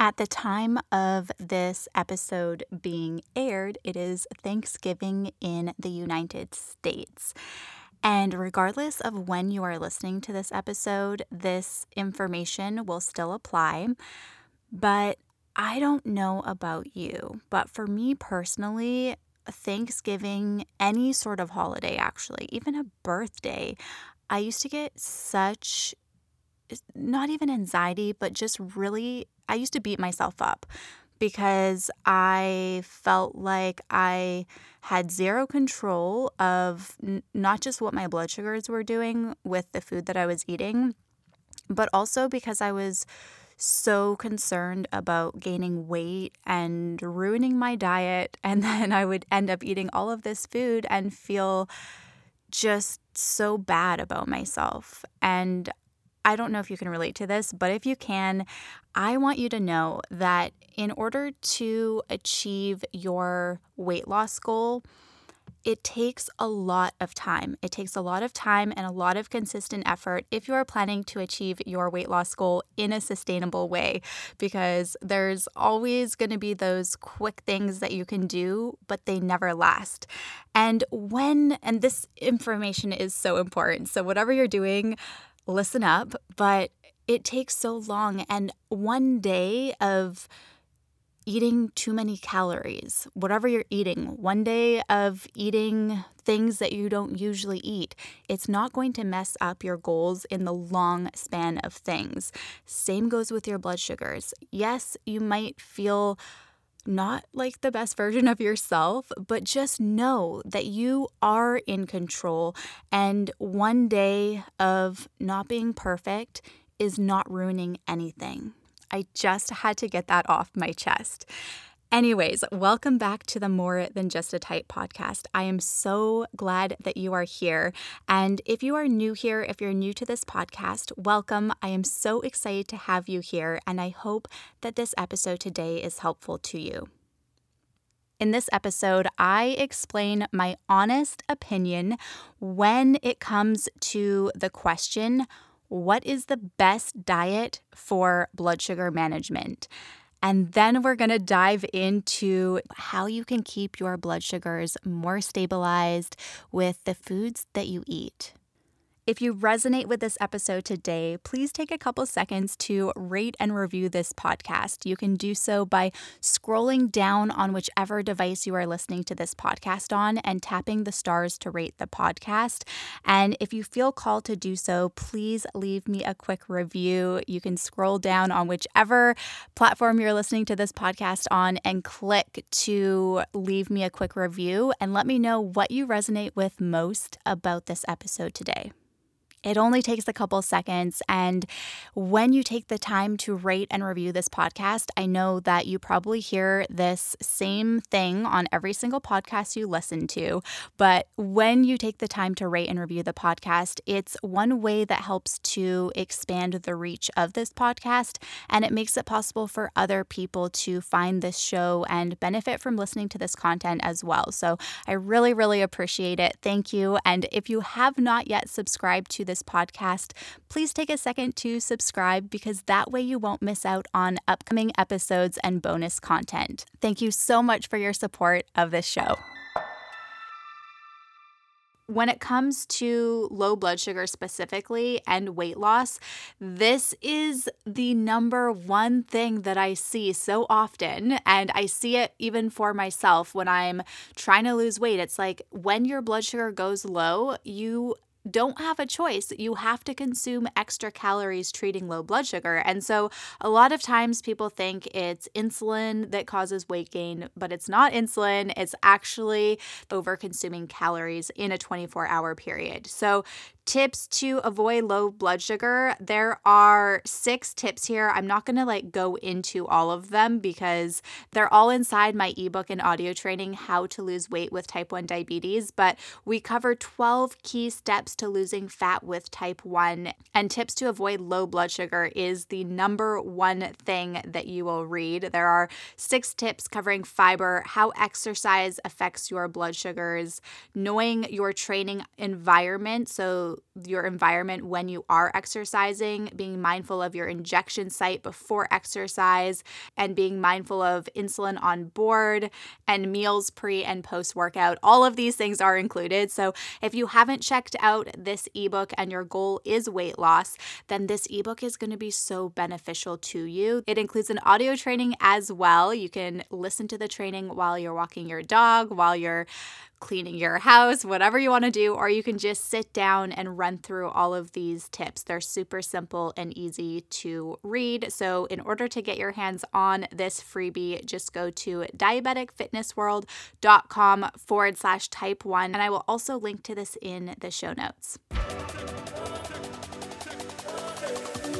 At the time of this episode being aired, it is Thanksgiving in the United States. And regardless of when you are listening to this episode, this information will still apply. But I don't know about you, but for me personally, Thanksgiving, any sort of holiday actually, even a birthday, I used to get such not even anxiety, but just really, I used to beat myself up because I felt like I had zero control of n- not just what my blood sugars were doing with the food that I was eating, but also because I was so concerned about gaining weight and ruining my diet. And then I would end up eating all of this food and feel just so bad about myself. And I don't know if you can relate to this, but if you can, I want you to know that in order to achieve your weight loss goal, it takes a lot of time. It takes a lot of time and a lot of consistent effort if you are planning to achieve your weight loss goal in a sustainable way, because there's always going to be those quick things that you can do, but they never last. And when, and this information is so important. So, whatever you're doing, listen up, but it takes so long. And one day of eating too many calories, whatever you're eating, one day of eating things that you don't usually eat, it's not going to mess up your goals in the long span of things. Same goes with your blood sugars. Yes, you might feel not like the best version of yourself, but just know that you are in control. And one day of not being perfect is not ruining anything. I just had to get that off my chest. Anyways, welcome back to the More Than Just a Type podcast. I am so glad that you are here. And if you are new here, if you're new to this podcast, welcome. I am so excited to have you here, and I hope that this episode today is helpful to you. In this episode, I explain my honest opinion when it comes to the question what is the best diet for blood sugar management? And then we're going to dive into how you can keep your blood sugars more stabilized with the foods that you eat. If you resonate with this episode today, please take a couple seconds to rate and review this podcast. You can do so by scrolling down on whichever device you are listening to this podcast on and tapping the stars to rate the podcast. And if you feel called to do so, please leave me a quick review. You can scroll down on whichever platform you're listening to this podcast on and click to leave me a quick review and let me know what you resonate with most about this episode today. It only takes a couple seconds. And when you take the time to rate and review this podcast, I know that you probably hear this same thing on every single podcast you listen to. But when you take the time to rate and review the podcast, it's one way that helps to expand the reach of this podcast. And it makes it possible for other people to find this show and benefit from listening to this content as well. So I really, really appreciate it. Thank you. And if you have not yet subscribed to this podcast, please take a second to subscribe because that way you won't miss out on upcoming episodes and bonus content. Thank you so much for your support of this show when it comes to low blood sugar specifically and weight loss, this is the number one thing that I see so often. And I see it even for myself when I'm trying to lose weight. It's like when your blood sugar goes low, you don't have a choice. You have to consume extra calories treating low blood sugar. And so a lot of times people think it's insulin that causes weight gain, but it's not insulin. It's actually over consuming calories in a 24 hour period. So tips to avoid low blood sugar. There are six tips here. I'm not going to like go into all of them because they're all inside my ebook and audio training, How to Lose Weight with Type 1 Diabetes. But we cover 12 key steps to losing fat with type 1. And tips to avoid low blood sugar is the number one thing that you will read. There are six tips covering fiber, how exercise affects your blood sugars, knowing your training environment. So, your environment when you are exercising, being mindful of your injection site before exercise, and being mindful of insulin on board and meals pre and post workout. All of these things are included. So if you haven't checked out this ebook and your goal is weight loss, then this ebook is going to be so beneficial to you. It includes an audio training as well. You can listen to the training while you're walking your dog, while you're cleaning your house, whatever you want to do, or you can just sit down and run through all of these tips. They're super simple and easy to read. So, in order to get your hands on this freebie, just go to diabeticfitnessworld.com forward slash type one. And I will also link to this in the show notes.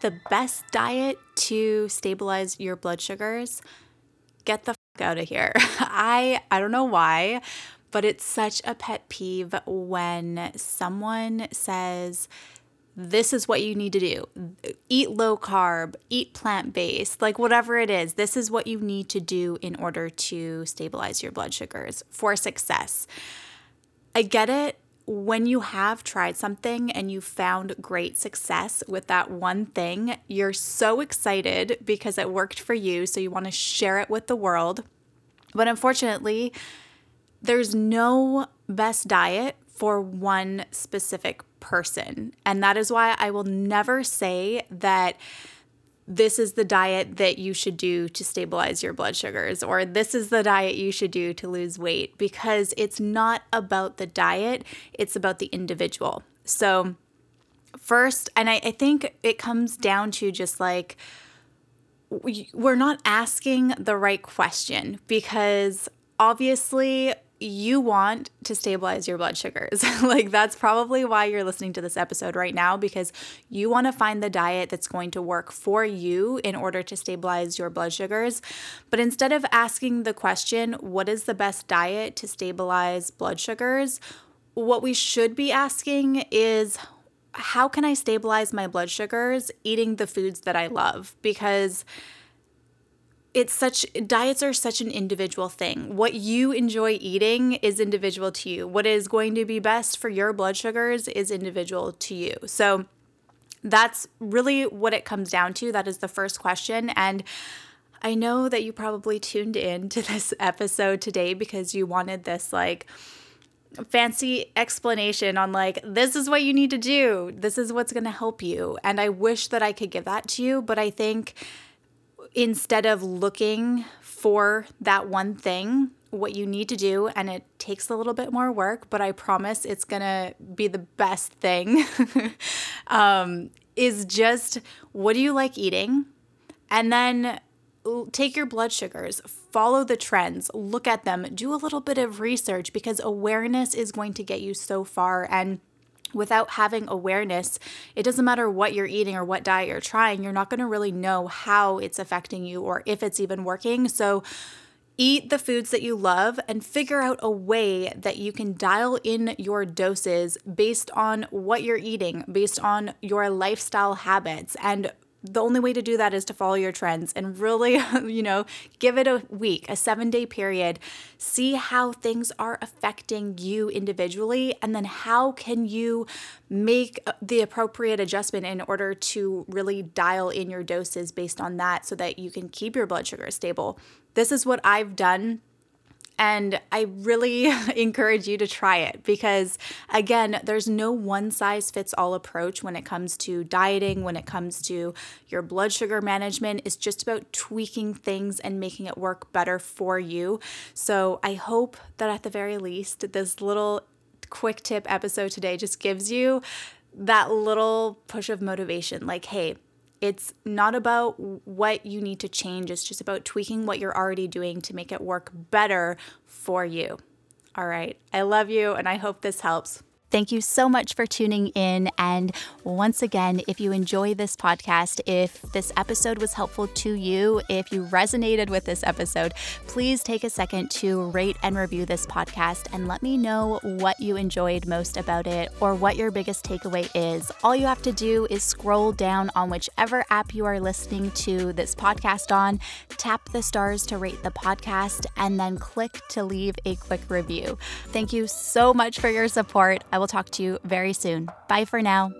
The best diet to stabilize your blood sugars, get the fuck out of here. I I don't know why, but it's such a pet peeve when someone says this is what you need to do. Eat low carb, eat plant based, like whatever it is. This is what you need to do in order to stabilize your blood sugars for success. I get it when you have tried something and you found great success with that one thing, you're so excited because it worked for you. So you want to share it with the world. But unfortunately, there's no best diet for one specific person. And that is why I will never say that this is the diet that you should do to stabilize your blood sugars, or this is the diet you should do to lose weight, because it's not about the diet, it's about the individual. So, first, and I, I think it comes down to just like, we're not asking the right question because obviously you want to stabilize your blood sugars. like, that's probably why you're listening to this episode right now because you want to find the diet that's going to work for you in order to stabilize your blood sugars. But instead of asking the question, what is the best diet to stabilize blood sugars? What we should be asking is, how can I stabilize my blood sugars eating the foods that I love? Because it's such diets are such an individual thing. What you enjoy eating is individual to you. What is going to be best for your blood sugars is individual to you. So that's really what it comes down to. That is the first question and I know that you probably tuned in to this episode today because you wanted this like fancy explanation on like this is what you need to do. This is what's going to help you. And I wish that I could give that to you, but I think instead of looking for that one thing, what you need to do, and it takes a little bit more work, but I promise it's gonna be the best thing, um, is just what do you like eating? And then take your blood sugars, follow the trends, look at them, do a little bit of research because awareness is going to get you so far. And without having awareness, it doesn't matter what you're eating or what diet you're trying, you're not going to really know how it's affecting you or if it's even working. So, eat the foods that you love and figure out a way that you can dial in your doses based on what you're eating, based on your lifestyle habits, and the only way to do that is to follow your trends and really, you know, give it a week, a seven day period, see how things are affecting you individually, and then how can you make uh, the appropriate adjustment in order to really dial in your doses based on that so that you can keep your blood sugar stable. This is what I've done and I really encourage you to try it because, again, there's no one size fits all approach when it comes to dieting, when it comes to your blood sugar management. It's just about tweaking things and making it work better for you. So I hope that at the very least, this little quick tip episode today just gives you that little push of motivation like, hey, it's not about what you need to change, it's just about tweaking what you're already doing to make it work better for you. All right. I love you and I hope this helps. Thank you so much for tuning in. And once again, if you enjoy this podcast, if this episode was helpful to you, if you resonated with this episode, please take a second to rate and review this podcast and let me know what you enjoyed most about it or what your biggest takeaway is. All you have to do is scroll down on whichever app you are listening to this podcast on, tap the stars to rate the podcast, and then click to leave a quick review. Thank you so much for your support. I will talk to you very soon. Bye for now.